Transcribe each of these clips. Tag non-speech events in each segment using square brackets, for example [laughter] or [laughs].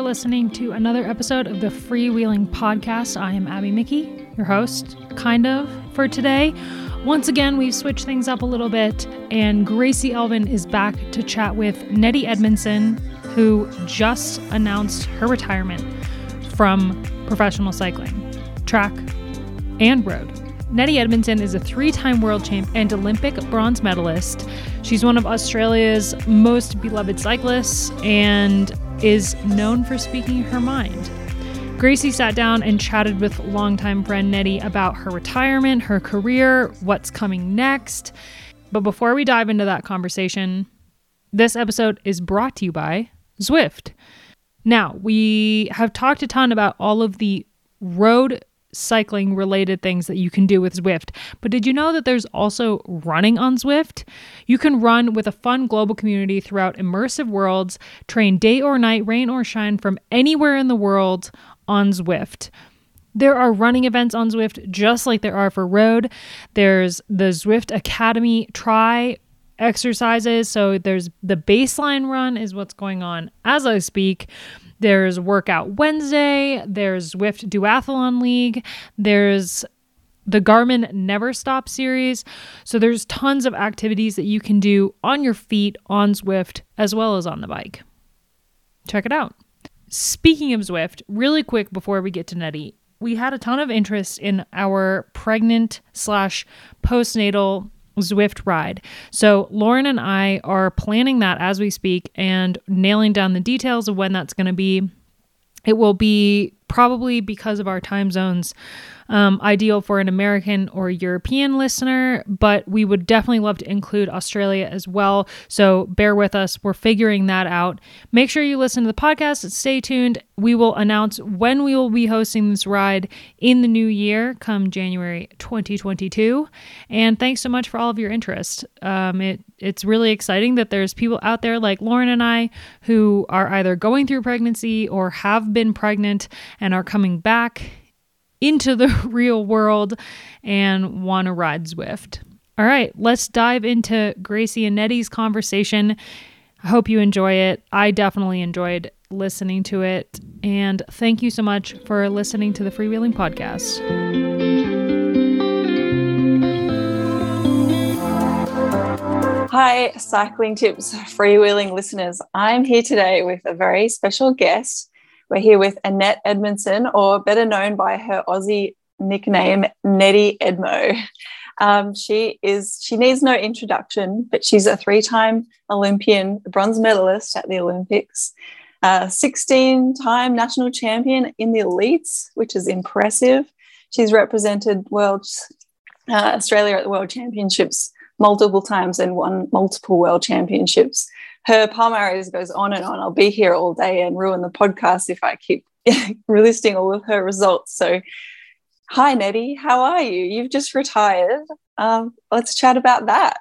for listening to another episode of the Freewheeling Podcast. I am Abby Mickey, your host, kind of, for today. Once again, we've switched things up a little bit, and Gracie Elvin is back to chat with Nettie Edmondson, who just announced her retirement from professional cycling, track, and road. Nettie Edmondson is a three time world champ and Olympic bronze medalist. She's one of Australia's most beloved cyclists and is known for speaking her mind. Gracie sat down and chatted with longtime friend Nettie about her retirement, her career, what's coming next. But before we dive into that conversation, this episode is brought to you by Zwift. Now, we have talked a ton about all of the road cycling related things that you can do with Zwift. But did you know that there's also running on Zwift? You can run with a fun global community throughout immersive worlds, train day or night, rain or shine from anywhere in the world on Zwift. There are running events on Zwift just like there are for road. There's the Zwift Academy Try exercises. So there's the baseline run is what's going on as I speak. There's Workout Wednesday, there's Zwift Duathlon League, there's the Garmin Never Stop series. So there's tons of activities that you can do on your feet on Zwift as well as on the bike. Check it out. Speaking of Zwift, really quick before we get to Nettie, we had a ton of interest in our pregnant slash postnatal Zwift ride. So, Lauren and I are planning that as we speak and nailing down the details of when that's going to be. It will be probably because of our time zones um, ideal for an American or European listener, but we would definitely love to include Australia as well. So bear with us. We're figuring that out. Make sure you listen to the podcast. Stay tuned. We will announce when we will be hosting this ride in the new year, come January 2022. And thanks so much for all of your interest. Um, it it's really exciting that there's people out there like Lauren and I who are either going through pregnancy or have been pregnant and are coming back into the [laughs] real world and want to ride Zwift. All right, let's dive into Gracie and Nettie's conversation. I hope you enjoy it. I definitely enjoyed listening to it. And thank you so much for listening to the Freewheeling Podcast. Hi, Cycling Tips freewheeling listeners. I'm here today with a very special guest. We're here with Annette Edmondson, or better known by her Aussie nickname, Nettie Edmo. Um, she is she needs no introduction, but she's a three-time Olympian, bronze medalist at the Olympics, 16-time national champion in the elites, which is impressive. She's represented world uh, Australia at the World Championships multiple times and won multiple World Championships her palmares goes on and on. I'll be here all day and ruin the podcast if I keep [laughs] listing all of her results. So, hi, Nettie, how are you? You've just retired. Um, let's chat about that.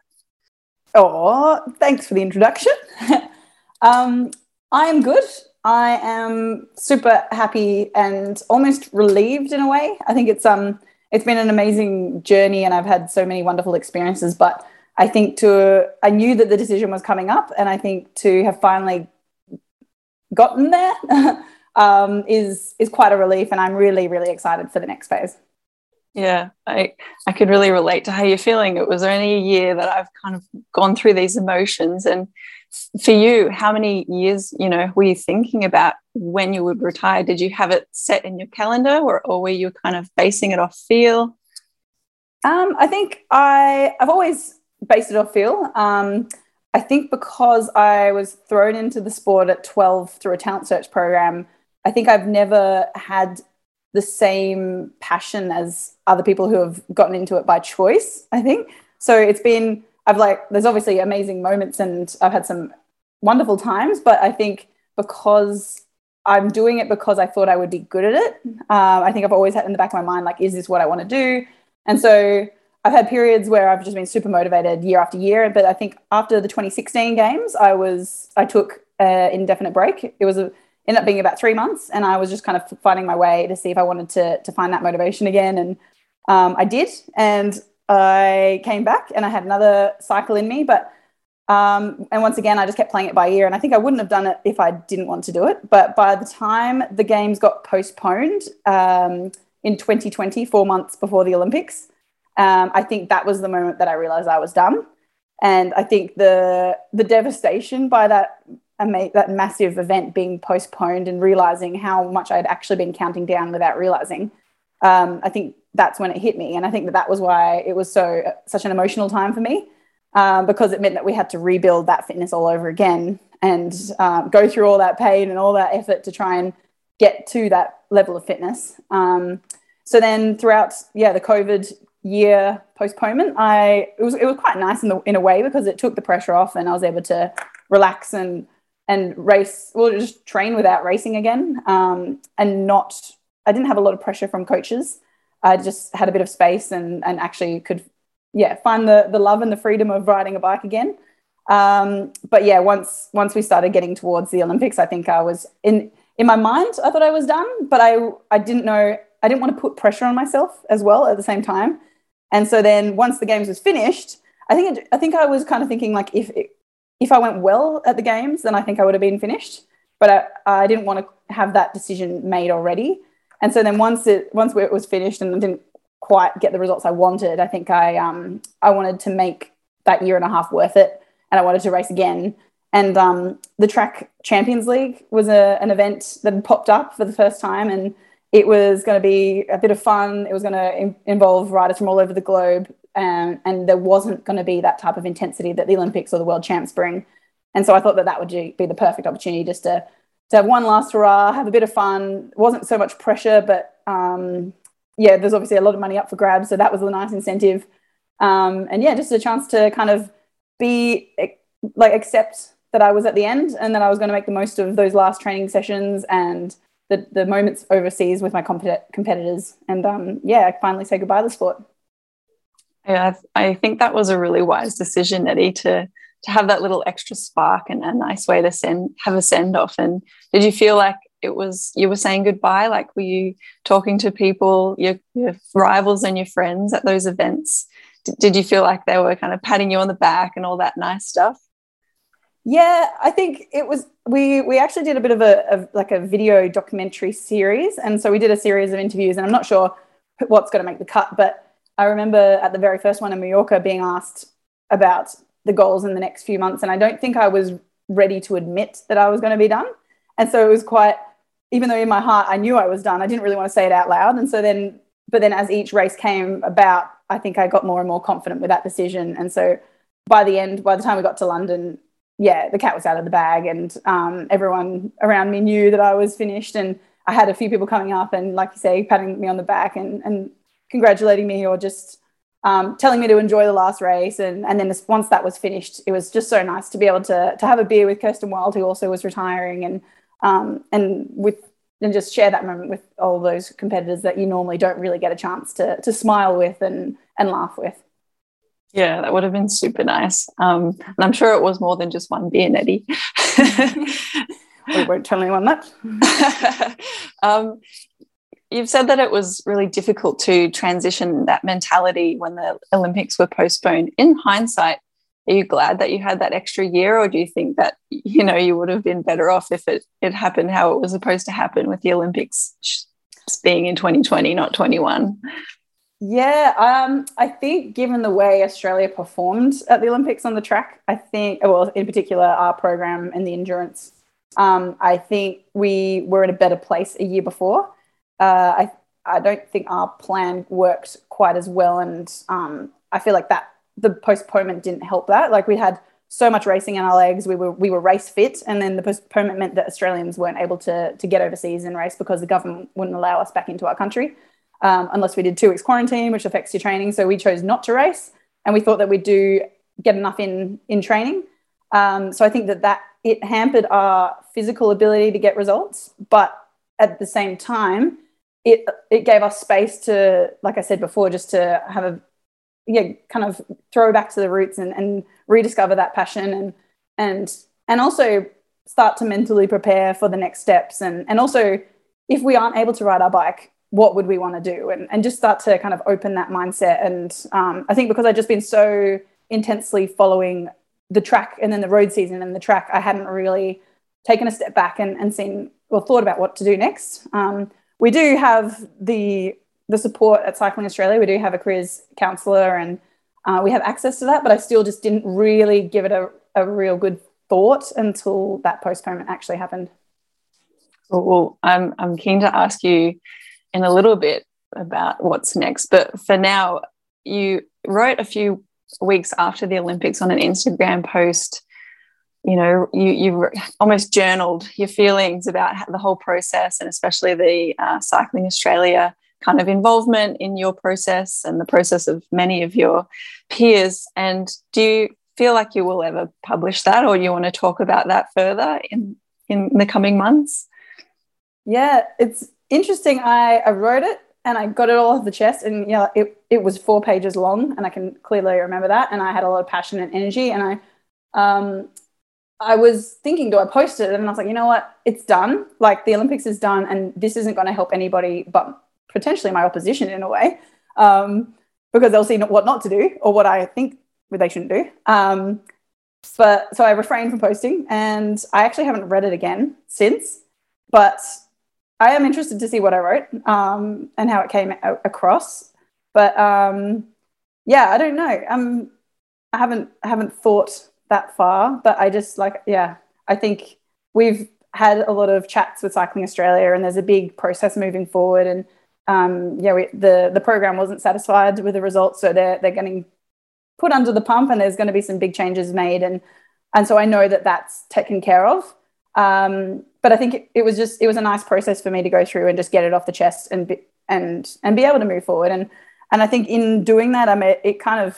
Oh, thanks for the introduction. [laughs] um, I am good. I am super happy and almost relieved in a way. I think it's um it's been an amazing journey and I've had so many wonderful experiences, but I think to I knew that the decision was coming up, and I think to have finally gotten there [laughs] um, is is quite a relief, and I'm really really excited for the next phase. Yeah, I I could really relate to how you're feeling. It was only a year that I've kind of gone through these emotions, and for you, how many years you know were you thinking about when you would retire? Did you have it set in your calendar, or, or were you kind of basing it off feel? Um, I think I I've always based it off feel. Um, I think because I was thrown into the sport at 12 through a talent search program, I think I've never had the same passion as other people who have gotten into it by choice, I think. So it's been, I've like, there's obviously amazing moments and I've had some wonderful times, but I think because I'm doing it because I thought I would be good at it, um, I think I've always had in the back of my mind, like, is this what I want to do? And so I've had periods where I've just been super motivated year after year, but I think after the 2016 games, I was I took an indefinite break. It was a, ended up being about three months, and I was just kind of finding my way to see if I wanted to to find that motivation again, and um, I did, and I came back and I had another cycle in me, but Um, and once again, I just kept playing it by ear. And I think I wouldn't have done it if I didn't want to do it. But by the time the games got postponed um, in 2020, four months before the Olympics, um, I think that was the moment that I realized I was done. And I think the the devastation by that that massive event being postponed and realizing how much I'd actually been counting down without realizing, um, I think that's when it hit me. And I think that that was why it was so such an emotional time for me um, because it meant that we had to rebuild that fitness all over again and um, go through all that pain and all that effort to try and get to that level of fitness. Um, so then throughout, yeah, the COVID year postponement, I it was it was quite nice in the in a way because it took the pressure off and I was able to relax and and race well just train without racing again um, and not I didn't have a lot of pressure from coaches. I just had a bit of space and and actually could yeah find the the love and the freedom of riding a bike again. Um, but yeah, once once we started getting towards the Olympics, I think I was in in my mind. I thought I was done, but I I didn't know. I didn't want to put pressure on myself as well at the same time. And so then once the games was finished, I think it, I think I was kind of thinking like if if I went well at the games, then I think I would have been finished. But I, I didn't want to have that decision made already. And so then once it once it was finished and I didn't quite get the results I wanted, I think I um I wanted to make that year and a half worth it, and I wanted to race again. And um, the Track Champions League was a, an event that had popped up for the first time, and it was going to be a bit of fun. It was going to in- involve riders from all over the globe, um, and there wasn't going to be that type of intensity that the Olympics or the World Champs bring. And so I thought that that would be the perfect opportunity just to to have one last hurrah, have a bit of fun. It wasn't so much pressure, but um, yeah, there's obviously a lot of money up for grabs, so that was a nice incentive. Um, and yeah, just a chance to kind of be like accept that I was at the end and that I was going to make the most of those last training sessions and the, the moments overseas with my compet- competitors. And um, yeah, finally say goodbye to the sport. Yeah, I think that was a really wise decision, Nettie, to to have that little extra spark and a nice way to send have a send off. And did you feel like it was you were saying goodbye? Like were you talking to people, your, your rivals and your friends at those events? D- did you feel like they were kind of patting you on the back and all that nice stuff? Yeah, I think it was. We we actually did a bit of a, a like a video documentary series, and so we did a series of interviews. And I'm not sure what's going to make the cut, but I remember at the very first one in Mallorca being asked about the goals in the next few months. And I don't think I was ready to admit that I was going to be done. And so it was quite, even though in my heart I knew I was done, I didn't really want to say it out loud. And so then, but then as each race came about, I think I got more and more confident with that decision. And so by the end, by the time we got to London, yeah, the cat was out of the bag, and um, everyone around me knew that I was finished. And I had a few people coming up and, like you say, patting me on the back and, and congratulating me or just um, telling me to enjoy the last race. And, and then this, once that was finished, it was just so nice to be able to, to have a beer with Kirsten Wild, who also was retiring, and, um, and with and just share that moment with all those competitors that you normally don't really get a chance to, to smile with and, and laugh with. Yeah, that would have been super nice. Um, and I'm sure it was more than just one beer, Nettie. we won't tell anyone that. [laughs] um, you've said that it was really difficult to transition that mentality when the Olympics were postponed. In hindsight, are you glad that you had that extra year, or do you think that you know you would have been better off if it it happened how it was supposed to happen with the Olympics being in 2020, not 21? Yeah, um, I think given the way Australia performed at the Olympics on the track, I think, well, in particular, our program and the endurance, um, I think we were in a better place a year before uh, I I don't think our plan worked quite as well, and um, I feel like that the postponement didn't help that. Like we had so much racing in our legs, we were we were race fit, and then the postponement meant that Australians weren't able to to get overseas and race because the government wouldn't allow us back into our country um, unless we did two weeks quarantine, which affects your training. So we chose not to race, and we thought that we'd do get enough in in training. Um, so I think that that it hampered our physical ability to get results, but at the same time it it gave us space to, like I said before, just to have a yeah, kind of throw back to the roots and, and rediscover that passion and and and also start to mentally prepare for the next steps and and also if we aren't able to ride our bike what would we want to do and, and just start to kind of open that mindset and um, i think because i've just been so intensely following the track and then the road season and the track, I hadn't really taken a step back and, and seen or thought about what to do next. Um, we do have the the support at Cycling Australia. We do have a careers counsellor and uh, we have access to that, but I still just didn't really give it a, a real good thought until that postponement actually happened. Well, I'm, I'm keen to ask you in a little bit about what's next, but for now, you wrote a few weeks after the Olympics on an Instagram post. You know, you you almost journaled your feelings about the whole process, and especially the uh, Cycling Australia kind of involvement in your process and the process of many of your peers. And do you feel like you will ever publish that, or you want to talk about that further in in the coming months? Yeah, it's interesting. I, I wrote it and I got it all off the chest, and yeah, it it was four pages long, and I can clearly remember that. And I had a lot of passion and energy, and I um I was thinking, do I post it? And I was like, you know what? It's done. Like the Olympics is done, and this isn't going to help anybody but potentially my opposition in a way, um, because they'll see what not to do or what I think they shouldn't do. Um, but so I refrained from posting, and I actually haven't read it again since. But I am interested to see what I wrote um, and how it came across. But um, yeah, I don't know. Um, I haven't I haven't thought that far, but I just like yeah. I think we've had a lot of chats with Cycling Australia, and there's a big process moving forward, and um, yeah, we, the the program wasn't satisfied with the results, so they're they're getting put under the pump, and there's going to be some big changes made, and and so I know that that's taken care of. Um, but I think it, it, was just it was a nice process for me to go through and just get it off the chest and be, and and be able to move forward. And and I think in doing that, I made it kind of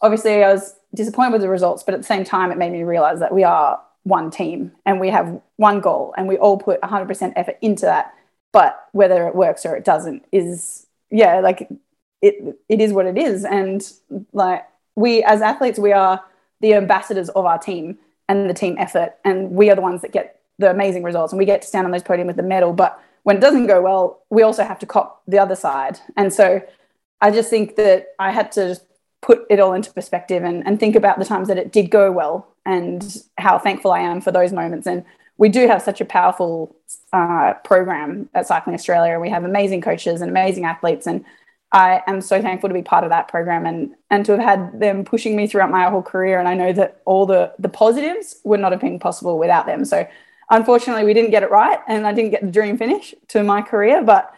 obviously I was disappointed with the results, but at the same time, it made me realize that we are one team and we have one goal, and we all put 100% effort into that. But whether it works or it doesn't is yeah like it it is what it is. And like we as athletes we are the ambassadors of our team and the team effort. And we are the ones that get the amazing results and we get to stand on those podium with the medal but when it doesn't go well we also have to cop the other side and so i just think that i had to just put it all into perspective and, and think about the times that it did go well and how thankful i am for those moments and we do have such a powerful uh, program at Cycling Australia. We have amazing coaches and amazing athletes, and I am so thankful to be part of that program and and to have had them pushing me throughout my whole career. And I know that all the the positives would not have been possible without them. So unfortunately, we didn't get it right, and I didn't get the dream finish to my career, but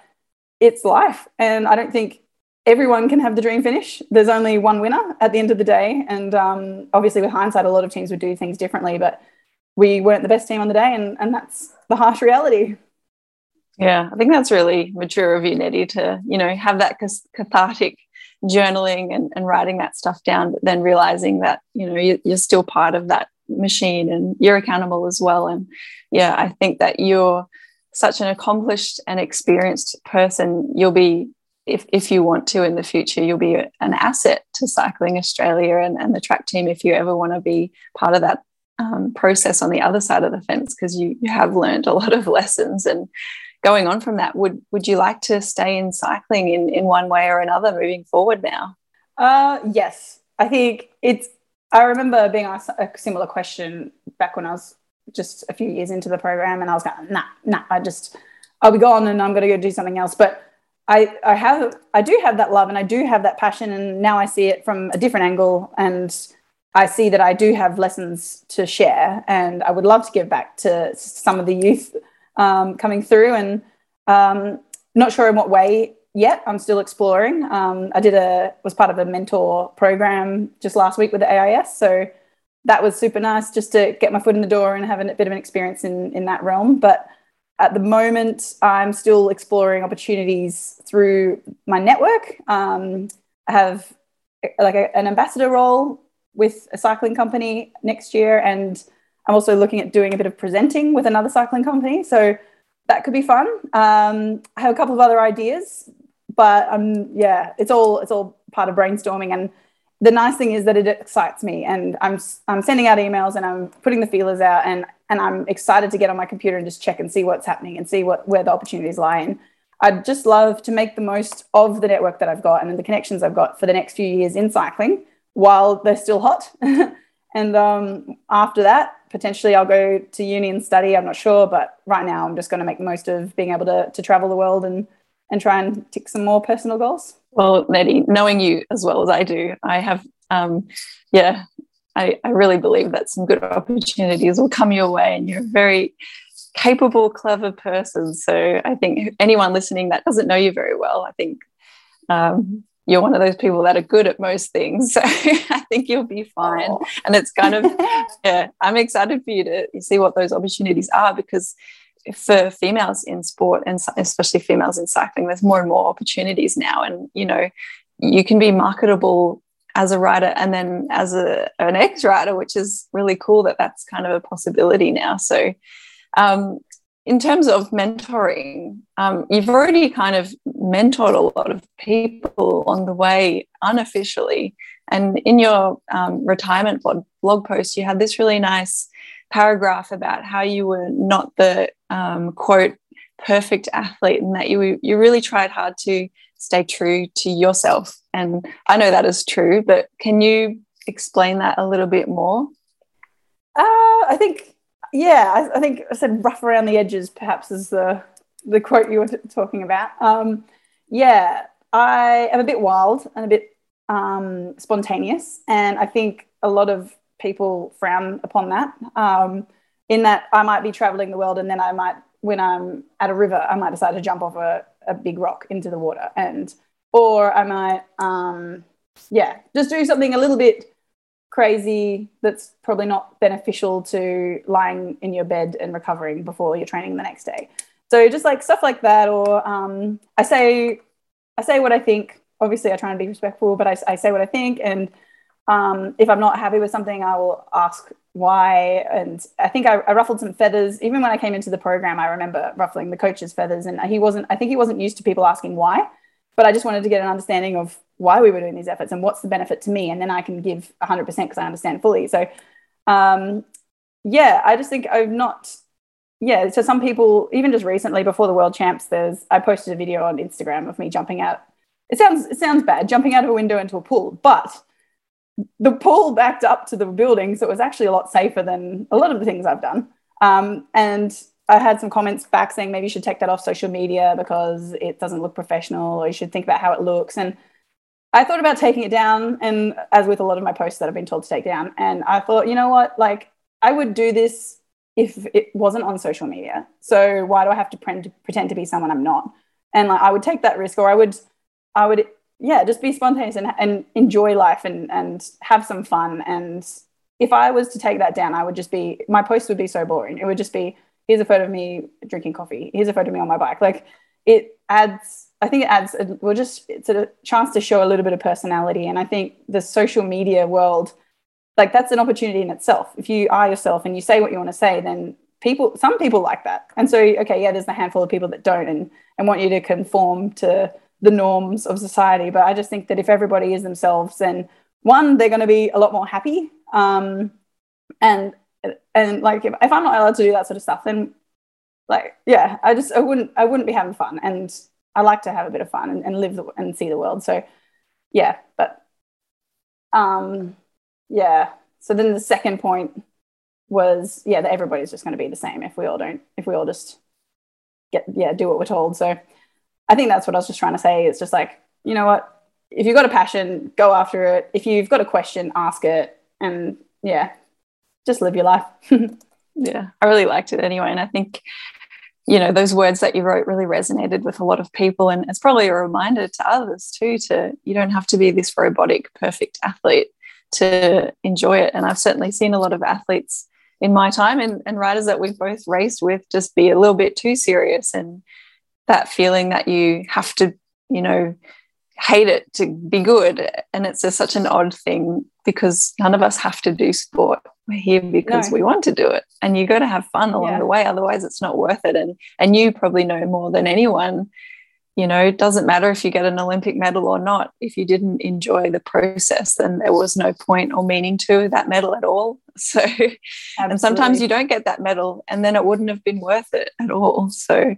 it's life, and I don't think everyone can have the dream finish. There's only one winner at the end of the day, and um, obviously, with hindsight, a lot of teams would do things differently, but we weren't the best team on the day, and, and that's the harsh reality. Yeah, I think that's really mature of you, Nettie, to you know have that cathartic journaling and, and writing that stuff down, but then realizing that you know you, you're still part of that machine and you're accountable as well. And yeah, I think that you're such an accomplished and experienced person. You'll be if, if you want to in the future, you'll be an asset to Cycling Australia and, and the track team if you ever want to be part of that um, process on the other side of the fence because you, you have learned a lot of [laughs] lessons. And going on from that would would you like to stay in cycling in in one way or another moving forward now? Uh yes. I think it's i remember being asked a similar question back when i was just a few years into the program and i was going nah nah i just i'll be gone and i'm going to go do something else but I, I have I do have that love and I do have that passion and now I see it from a different angle and I see that I do have lessons to share, and I would love to give back to some of the youth um, coming through. And um, not sure in what way yet. I'm still exploring. Um, I did a was part of a mentor program just last week with the AIS, so that was super nice just to get my foot in the door and have a bit of an experience in in that realm. But at the moment, I'm still exploring opportunities through my network. Um, I have like a, an ambassador role with a cycling company next year. And I'm also looking at doing a bit of presenting with another cycling company. So that could be fun. Um, I have a couple of other ideas, but um, yeah, it's all it's all part of brainstorming. And the nice thing is that it excites me, and I'm I'm sending out emails and I'm putting the feelers out, and and I'm excited to get on my computer and just check and see what's happening and see what where the opportunities lie. And I'd just love to make the most of the network that I've got and the connections I've got for the next few years in cycling while they're still hot [laughs] And um, after that, potentially I'll go to uni and study. I'm not sure, but right now I'm just going to make the most of being able to, to travel the world and, and try and tick some more personal goals. Well, Nettie, knowing you as well as I do, I have, um, yeah, I, I really believe that some good opportunities will come your way and you're a very capable, clever person. So I think anyone listening that doesn't know you very well, I think um, you're one of those people that are good at most things. [laughs] So I think you'll be fine. Oh. And it's kind of, [laughs] yeah, I'm excited for you to see what those opportunities are because for females in sport and especially females in cycling, there's more and more opportunities now. And, you know, you can be marketable as a rider and then as a, an ex rider, which is really cool that that's kind of a possibility now. So, um, in terms of mentoring, um, you've already kind of mentored a lot of people on the way unofficially. And in your um, retirement blog, blog post, you had this really nice paragraph about how you were not the um, quote perfect athlete and that you you really tried hard to stay true to yourself. And I know that is true, but can you explain that a little bit more? Uh, I think yeah, I, I, think I said rough around the edges, perhaps is the the quote you were t- talking about. Um, yeah, I am a bit wild and a bit um, spontaneous, and I think a lot of people frown upon that. Um, in that, I might be traveling the world, and then I might, when I'm at a river, I might decide to jump off a, a big rock into the water, and or I might, um, yeah, just do something a little bit crazy that's probably not beneficial to lying in your bed and recovering before you're training the next day. So just like stuff like that, or um, I say I say what I think. Obviously, I try and be respectful, but I, I say what I think, and um, if I'm not happy with something, I will ask why. And I think I, I, ruffled some feathers. Even when I came into the program, I remember ruffling the coach's feathers, and he wasn't. I think he wasn't used to people asking why, but I just wanted to get an understanding of why we were doing these efforts and what's the benefit to me and then i can give 100% because i understand fully so um, yeah i just think i've not yeah so some people even just recently before the world champs there's i posted a video on instagram of me jumping out it sounds it sounds bad jumping out of a window into a pool but the pool backed up to the building so it was actually a lot safer than a lot of the things i've done um, and I had some comments back saying maybe you should take that off social media because it doesn't look professional, or you should think about how it looks. And I thought about taking it down, and as with a lot of my posts that I've been told to take down, and I thought, you know what, like I would do this if it wasn't on social media. So why do I have to pretend to be someone I'm not? And like I would take that risk, or I would, I would, yeah, just be spontaneous and, and enjoy life and and have some fun. And if I was to take that down, I would just be my post would be so boring. It would just be here's a photo of me drinking coffee. Here's a photo of me on my bike. Like it adds I think it adds, We're just it's a chance to show a little bit of personality. And I think the social media world, like that's an opportunity in itself. If you are yourself and you say what you want to say, then people, some people like that. And so, okay, yeah, there's a handful of people that don't and, and want you to conform to the norms of society. But I just think that if everybody is themselves, then one, they're going to be a lot more happy. Um, and, and like, if, if I'm not allowed to do that sort of stuff, then like, yeah, I just, I wouldn't, I wouldn't be having fun. And I like to have a bit of fun and, and live the, and see the world. So yeah, but um, yeah. So then the second point was yeah that everybody's just going to be the same if we all don't if we all just get yeah do what we're told. So I think that's what I was just trying to say. It's just like you know what if you've got a passion, go after it. If you've got a question, ask it, and yeah, just live your life. [laughs] yeah, I really liked it anyway, and I think you know those words that you wrote really resonated with a lot of people and it's probably a reminder to others too to you don't have to be this robotic perfect athlete to enjoy it and i've certainly seen a lot of athletes in my time and, and riders that we've both raced with just be a little bit too serious and that feeling that you have to you know hate it to be good. And it's just such an odd thing because none of us have to do sport. We're here because no. we want to do it. And you got to have fun along yeah. the way. Otherwise it's not worth it. And and you probably know more than anyone. You know it doesn't matter if you get an olympic medal or not. If you didn't enjoy the process then there was no point or meaning to that medal at all. [laughs] So Absolutely. and sometimes you don't get that medal and then it wouldn't have been worth it at all. So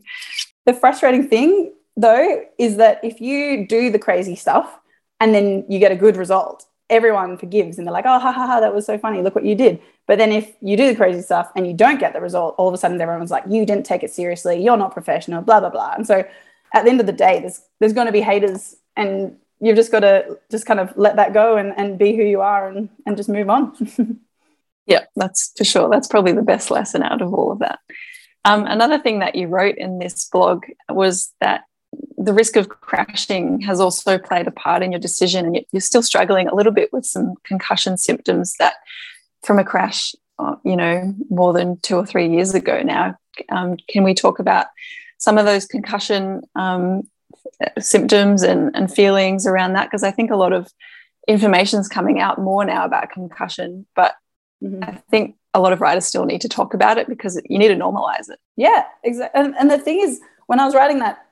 the frustrating thing though is that if you do the crazy stuff and then you get a good result everyone forgives and they're like, oh, ha ha ha, that was so funny. Look what you did. But then if you do the crazy stuff and you don't get the result, all of a sudden everyone's like, you didn't take it seriously. You're not professional, blah, blah, blah. And so at the end of the day, there's, there's going to be haters and you've just got to just kind of let that go and, and be who you are and, and just move on. [laughs] yeah, that's for sure. That's probably the best lesson out of all of that. Um, another thing that you wrote in this blog was that the risk of crashing has also played a part in your decision, and you're still struggling a little bit with some concussion symptoms that from a crash, uh, you know, more than two or three years ago now. Um, can we talk about some of those concussion um, symptoms and, and feelings around that? Because I think a lot of information is coming out more now about concussion, but mm-hmm. I think a lot of riders still need to talk about it because you need to normalize it. Yeah, exactly. And, and the thing is, when I was writing that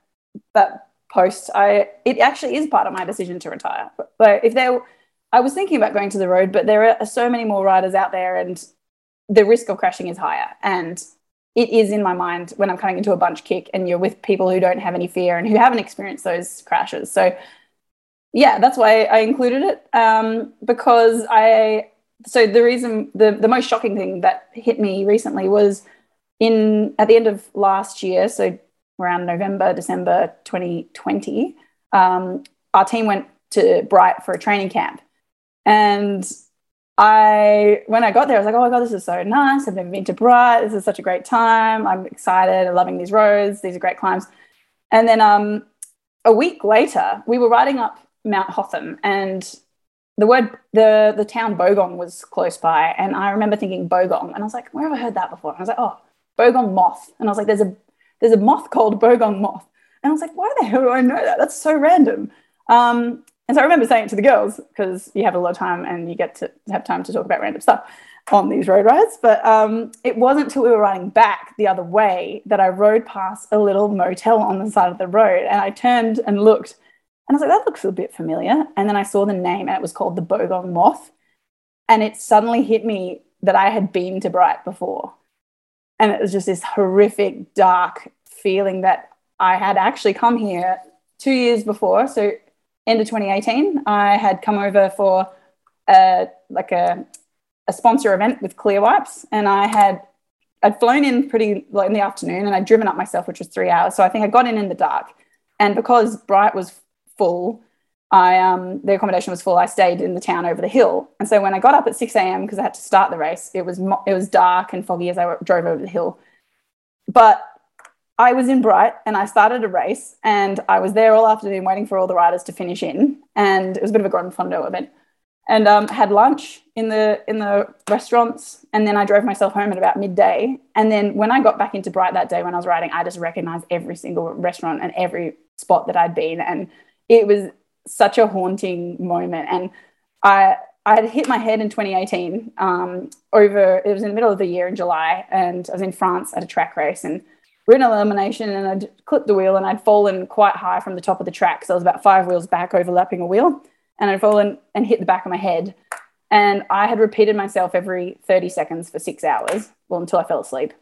that post, I it actually is part of my decision to retire. But if there, I was thinking about going to the road, but there are so many more riders out there, and the risk of crashing is higher. And it is in my mind when I'm coming into a bunch kick, and you're with people who don't have any fear and who haven't experienced those crashes. So yeah, that's why I included it um, because I. So the reason the the most shocking thing that hit me recently was in at the end of last year. So around November, December 2020, um, our team went to Bright for a training camp. And I, when I got there, I was like, oh my God, this is so nice. I've never been to Bright. This is such a great time. I'm excited. I'm loving these roads. These are great climbs. And then um, a week later, we were riding up Mount Hotham and the word, the, the town Bogong was close by. And I remember thinking Bogong. And I was like, where have I heard that before? And I was like, oh, Bogong moth. And I was like, there's a there's a moth called Bogong moth. And I was like, why the hell do I know that? That's so random. Um, and so I remember saying it to the girls because you have a lot of time and you get to have time to talk about random stuff on these road rides. But um, it wasn't until we were riding back the other way that I rode past a little motel on the side of the road. And I turned and looked and I was like, that looks a bit familiar. And then I saw the name and it was called the Bogong Moth. And it suddenly hit me that I had been to Bright before. And it was just this horrific, dark feeling that I had actually come here two years before. So, end of 2018, I had come over for a, like a, a sponsor event with Clear Wipes, and I had I'd flown in pretty late in the afternoon, and I'd driven up myself, which was three hours. So I think I got in in the dark, and because Bright was full, I um, the accommodation was full. I stayed in the town over the hill, and so when I got up at six a.m. because I had to start the race, it was mo- it was dark and foggy as I drove over the hill. But I was in Bright and I started a race, and I was there all afternoon waiting for all the riders to finish in, and it was a bit of a Gran Fondo event. And um, had lunch in the in the restaurants, and then I drove myself home at about midday. And then when I got back into Bright that day when I was riding, I just recognized every single restaurant and every spot that I'd been, and it was such a haunting moment. And I I had hit my head in 2018 um, over, it was in the middle of the year in July, and I was in France at a track race and we're in elimination and I'd clipped the wheel and I'd fallen quite high from the top of the track. So I was about five wheels back overlapping a wheel and I'd fallen and hit the back of my head. And I had repeated myself every 30 seconds for six hours, well, until I fell asleep.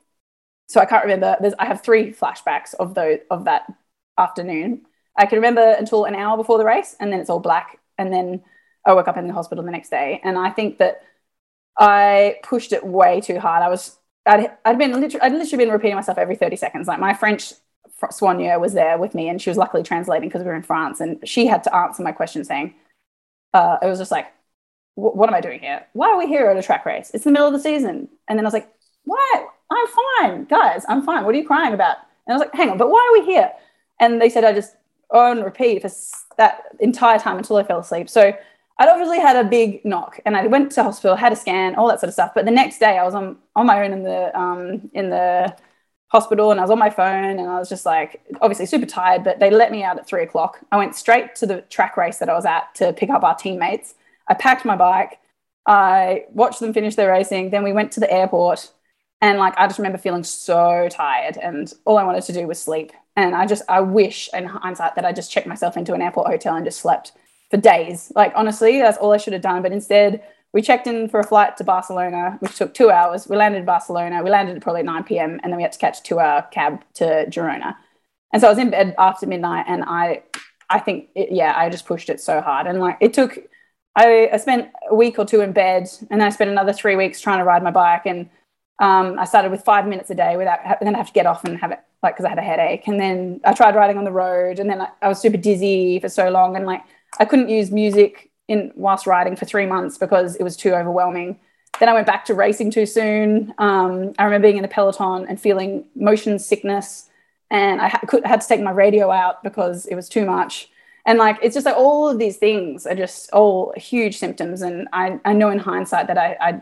So I can't remember. There's, I have three flashbacks of those of that afternoon. I can remember until an hour before the race, and then it's all black. And then I woke up in the hospital the next day. And I think that I pushed it way too hard. I was, I'd, I'd been literally, I'd literally been repeating myself every 30 seconds. Like my French soigneur was there with me and she was luckily translating because we were in France and she had to answer my question saying, uh, it was just like, what am I doing here? Why are we here at a track race? It's the middle of the season. And then I was like, why? I'm fine, guys. I'm fine. What are you crying about? And I was like, hang on, but why are we here? And they said I just on repeat for that entire time until I fell asleep. So I'd obviously had a big knock, and I went to hospital, had a scan, all that sort of stuff. But the next day, I was on on my own in the um, in the hospital, and I was on my phone, and I was just like, obviously super tired. But they let me out at three o'clock. I went straight to the track race that I was at to pick up our teammates. I packed my bike. I watched them finish their racing. Then we went to the airport, and like I just remember feeling so tired, and all I wanted to do was sleep. And I just I wish, in hindsight, that I just checked myself into an airport hotel and just slept for days. Like honestly, that's all I should have done. But instead, we checked in for a flight to Barcelona, which took two hours. We landed in Barcelona. We landed at probably 9 p.m. and then we had to catch a two-hour cab to Girona. And so I was in bed after midnight, and I, I think, it, yeah, I just pushed it so hard, and like it took I, I spent a week or two in bed, and then I spent another three weeks trying to ride my bike. And um, I started with five minutes a day without, then I have to get off and have it like because I had a headache. And then I tried riding on the road, and then I, I was super dizzy for so long, and like I couldn't use music in whilst riding for three months because it was too overwhelming. Then I went back to racing too soon. Um, I remember being in a peloton and feeling motion sickness, and I ha- could, had to take my radio out because it was too much. And like it's just like all of these things are just all huge symptoms. And I, I know in hindsight that I, I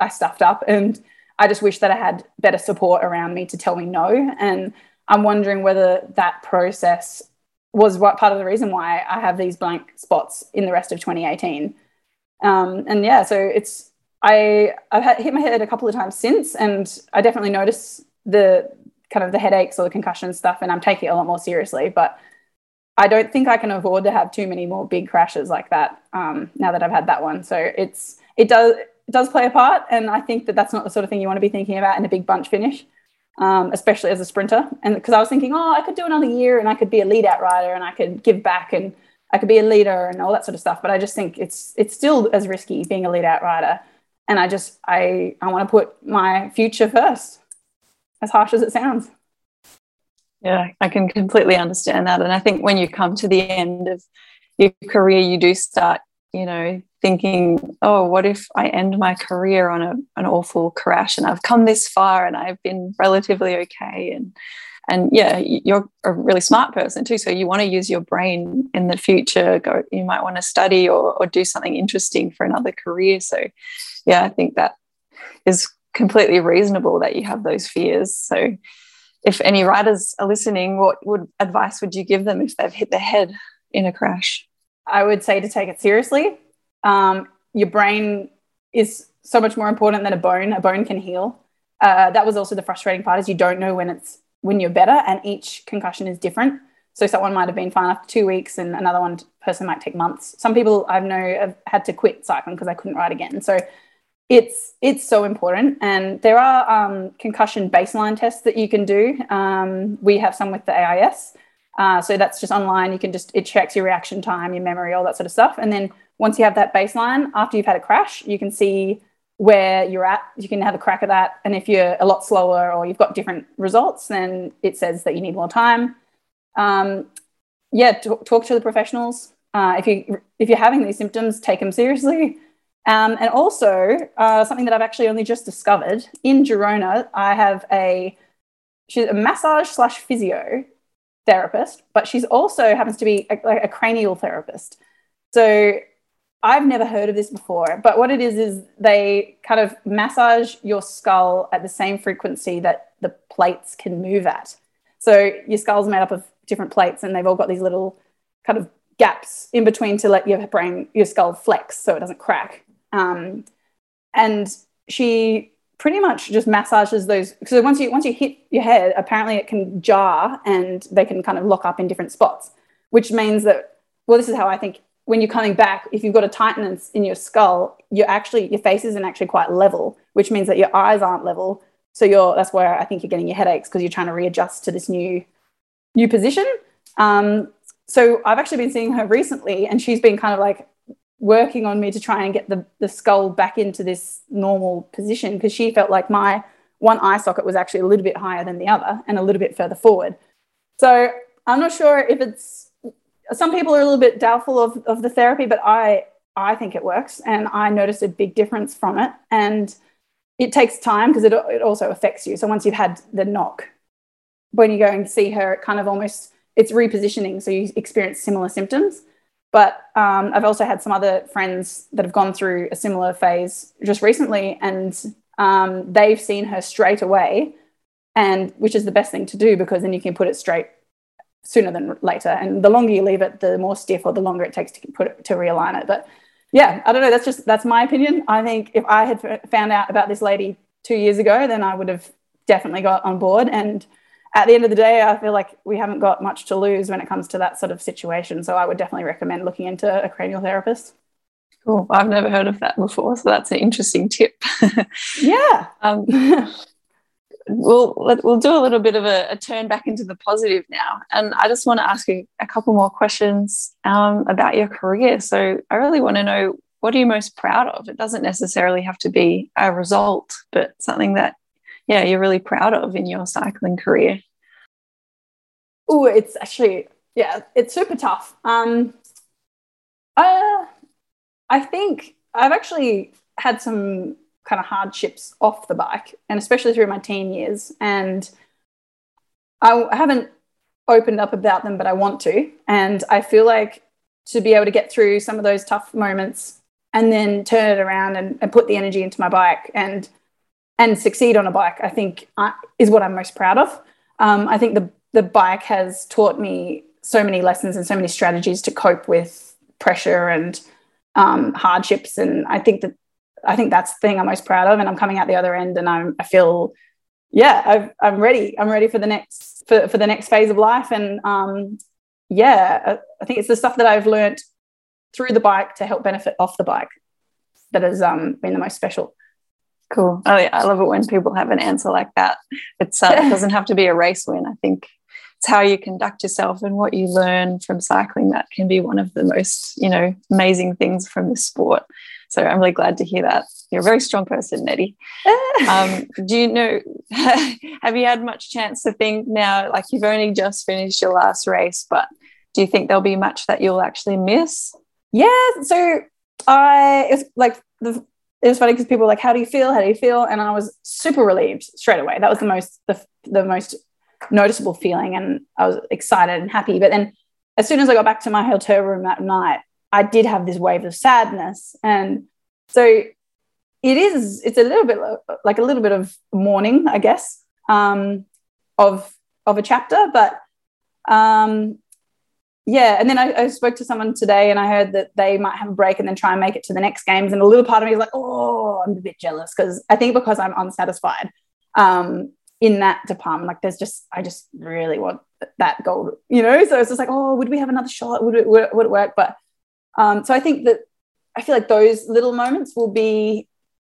I stuffed up, and I just wish that I had better support around me to tell me no. And I'm wondering whether that process was what part of the reason why I have these blank spots in the rest of 2018. Um, and yeah, so it's I I've hit my head a couple of times since, and I definitely notice the kind of the headaches or the concussion stuff, and I'm taking it a lot more seriously. But I don't think I can afford to have too many more big crashes like that um, now that I've had that one. So it's it does does play a part, and I think that that's not the sort of thing you want to be thinking about in a big bunch finish um, especially as a sprinter. And because I was thinking, oh, I could do another year and I could be a lead out rider and I could give back and I could be a leader and all that sort of stuff. But I just think it's it's still as risky being a lead out rider. And I just I I want to put my future first, as harsh as it sounds. Yeah, I can completely understand that. And I think when you come to the end of your career, you do start, you know, thinking, oh, what if I end my career on a, an awful crash and I've come this far and I've been relatively okay and and yeah, you're a really smart person too. So you want to use your brain in the future. Go, you might want to study or, or do something interesting for another career. So yeah, I think that is completely reasonable that you have those fears. So if any riders are listening, what would advice would you give them if they've hit their head in a crash? I would say to take it seriously um, your brain is so much more important than a bone. A bone can heal. Uh, that was also the frustrating part is you don't know when it's when you're better, and each concussion is different. So someone might have been fine after two weeks, and another one person might take months. Some people I've know have had to quit cycling because they couldn't ride again. So it's it's so important, and there are um, concussion baseline tests that you can do. Um, we have some with the AIS, uh, so that's just online. You can just it checks your reaction time, your memory, all that sort of stuff, and then once you have that baseline, after you've had a crash, you can see where you're at. You can have a crack at that. And if you're a lot slower or you've got different results, then it says that you need more time. Um, yeah, t- talk to the professionals. Uh, if you if you're having these symptoms, take them seriously. Um, and also uh, something that I've actually only just discovered in Girona, I have a she's a massage slash physio therapist, but she's also happens to be a, like a cranial therapist. So I've never heard of this before, but what it is is they kind of massage your skull at the same frequency that the plates can move at. So your skull's made up of different plates, and they've all got these little kind of gaps in between to let your brain, your skull flex so it doesn't crack. Um, and she pretty much just massages those. So once you once you hit your head, apparently it can jar and they can kind of lock up in different spots, which means that well, this is how I think when you're coming back, if you've got a tightness in your skull, you're actually your face isn't actually quite level, which means that your eyes aren't level. So you're that's where I think you're getting your headaches because you're trying to readjust to this new new position. Um, so I've actually been seeing her recently, and she's been kind of like working on me to try and get the, the skull back into this normal position because she felt like my one eye socket was actually a little bit higher than the other and a little bit further forward. So I'm not sure if it's some people are a little bit doubtful of, of the therapy, but I I think it works, and I noticed a big difference from it. And it takes time because it it also affects you. So once you've had the knock, when you go and see her, it kind of almost it's repositioning, so you experience similar symptoms. But um, I've also had some other friends that have gone through a similar phase just recently, and um, they've seen her straight away, and which is the best thing to do because then you can put it straight sooner than later. And the longer you leave it, the more stiff or the longer it takes to put it, to realign it. But yeah, I don't know. That's just that's my opinion. I think if I had found out about this lady two years ago, then I would have definitely got on board. And at the end of the day, I feel like we haven't got much to lose when it comes to that sort of situation. So I would definitely recommend looking into a cranial therapist. Cool. I've never heard of that before, so that's an interesting tip. [laughs] yeah. Um, we'll we'll do a little bit of a, a, turn back into the positive now, and I just want to ask you a couple more questions um, about your career. So I really want to know what are you most proud of? It doesn't necessarily have to be a result, but something that, yeah, you're really proud of in your cycling career. Oh, it's actually, yeah, it's super tough. Um, uh, I think I've actually had some kind of hardships off the bike, and especially through my teen years. And I haven't opened up about them, but I want to. And I feel like to be able to get through some of those tough moments and then turn it around and, and put the energy into my bike and and succeed on a bike, I think I, is what I'm most proud of. Um, I think the the bike has taught me so many lessons and so many strategies to cope with pressure and um, hardships, and I think that I think that's the thing I'm most proud of. And I'm coming out the other end, and I'm I feel yeah i am ready. I'm ready for the next for, for the next phase of life, and um, yeah, I, I think it's the stuff that I've learned through the bike to help benefit off the bike that has um, been the most special. Cool. Oh yeah, I love it when people have an answer like that. It's uh, it [laughs] doesn't have to be a race win. I think it's how you conduct yourself and what you learn from cycling that can be one of the most you know amazing things from the sport. So I'm really glad to hear that. You're a very strong person, Nettie. [laughs] um, do you know? [laughs] have you had much chance to think now? Like you've only just finished your last race, but do you think there'll be much that you'll actually miss? Yeah. So I it's like the it was funny because people were like, "How do you feel? How do you feel?" And I was super relieved straight away. That was the most the, the most noticeable feeling, and I was excited and happy. But then, as soon as I got back to my hotel room that night, I did have this wave of sadness, and so it is. It's a little bit like a little bit of mourning, I guess, um, of of a chapter, but um, yeah, and then I, I, spoke to someone today and I heard that they might have a break and then try and make it to the next games. And a little part of me is like, oh, I'm a bit jealous because I think because I'm unsatisfied um, in that department, like there's just, I just really want that gold, you know? So it's just like, oh, would we have another shot? Would it, would it, work? But um, so I think that I feel like those little moments will be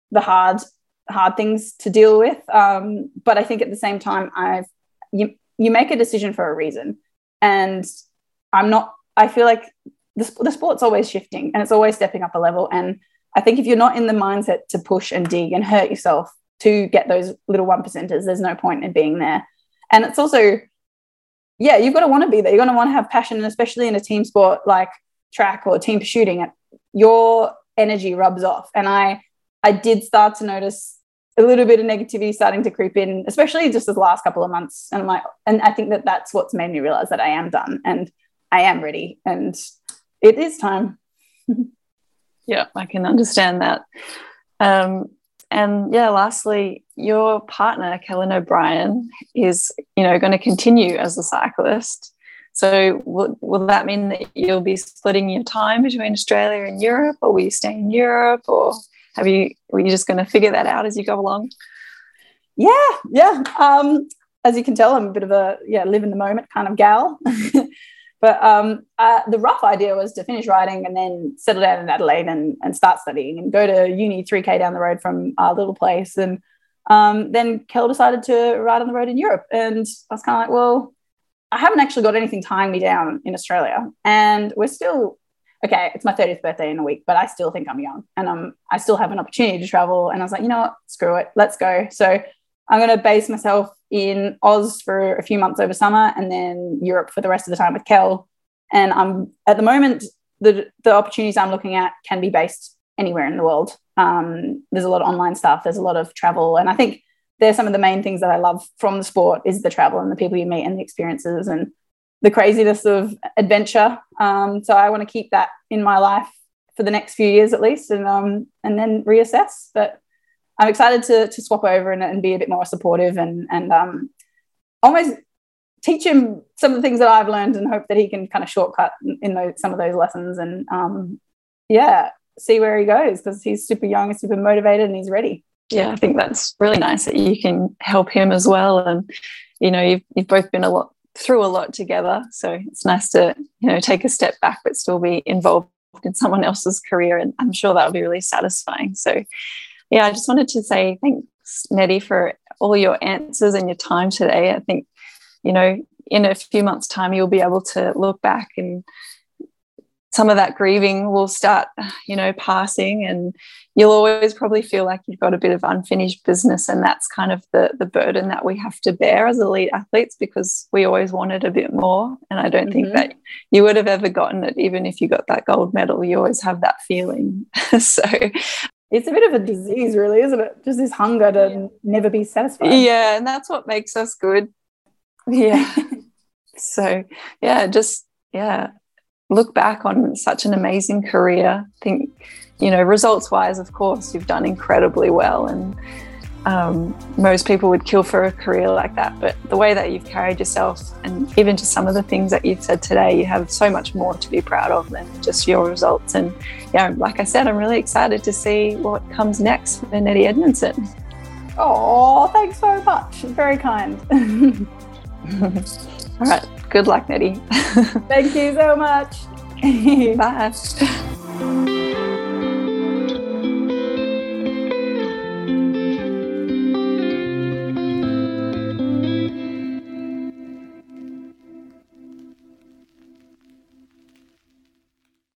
the hard, hard things to deal with. Um, but I think at the same time, I've, you, you make a decision for a reason. And I'm not, I feel like the, the sport's always shifting and it's always stepping up a level. And I think if you're not in the mindset to push and dig and hurt yourself to get those little one percenters, there's no point in being there. And it's also, yeah, you've got to want to be there. You're going to want to have passion, and especially in a team sport like track or team shooting, your energy rubs off. And I, I did start to notice a little bit of negativity starting to creep in, especially just the last couple of months. And I'm like, and I think that that's what's made me realize that I am done. And I am ready and it is time. [laughs] yeah, I can understand that. Um, and yeah, lastly, your partner, Kelland O'Brien, is you know going to continue as a cyclist. So will, will that mean that you'll be splitting your time between Australia and Europe, or will you stay in Europe, or have you were you just going to figure that out as you go along? Yeah, yeah. Um, as you can tell, I'm a bit of a yeah live in the moment kind of gal. [laughs] But um, uh, the rough idea was to finish writing and then settle down in Adelaide and, and start studying and go to uni 3K down the road from our little place. And um, then Kel decided to ride on the road in Europe. And I was kind of like, well, I haven't actually got anything tying me down in Australia. And we're still, okay, it's my 30th birthday in a week, but I still think I'm young and um, I still have an opportunity to travel. And I was like, you know what, screw it, let's go. So I'm going to base myself in Oz for a few months over summer and then Europe for the rest of the time with Kel. And I'm at the moment, the, the opportunities I'm looking at can be based anywhere in the world. Um, there's a lot of online stuff, there's a lot of travel. And I think they're some of the main things that I love from the sport is the travel and the people you meet and the experiences and the craziness of adventure. Um, so I want to keep that in my life for the next few years at least and um, and then reassess. But I'm excited to to swap over and, and be a bit more supportive and and um, almost teach him some of the things that I've learned and hope that he can kind of shortcut in those, some of those lessons and um, yeah, see where he goes because he's super young, super motivated, and he's ready. Yeah, I think that's really nice that you can help him as well. And you know, you've you've both been a lot through a lot together, so it's nice to you know take a step back but still be involved in someone else's career, and I'm sure that will be really satisfying. So yeah, I just wanted to say thanks, Nettie, for all your answers and your time today. I think, you know, in a few months' time, you'll be able to look back and some of that grieving will start, you know, passing and you'll always probably feel like you've got a bit of unfinished business. And that's kind of the, the burden that we have to bear as elite athletes because we always wanted a bit more. And I don't mm-hmm. think that you would have ever gotten it, even if you got that gold medal. You always have that feeling. [laughs] so it's a bit of a disease, really, isn't it? Just this hunger to yeah. never be satisfied. Yeah. And that's what makes us good. [laughs] Yeah. so, yeah, just, yeah, look back on such an amazing career. think, you know, results wise, of course, you've done incredibly well. And um, most people would kill for a career like that. But the way that you've carried yourself, and even to some of the things that you've said today, you have so much more to be proud of than just your results. And yeah, like I said, I'm really excited to see what comes next for Nettie Edmondson. Oh, thanks so much. Very kind. [laughs] All right. Good luck, Nettie. [laughs] Thank you so much. [laughs] Bye.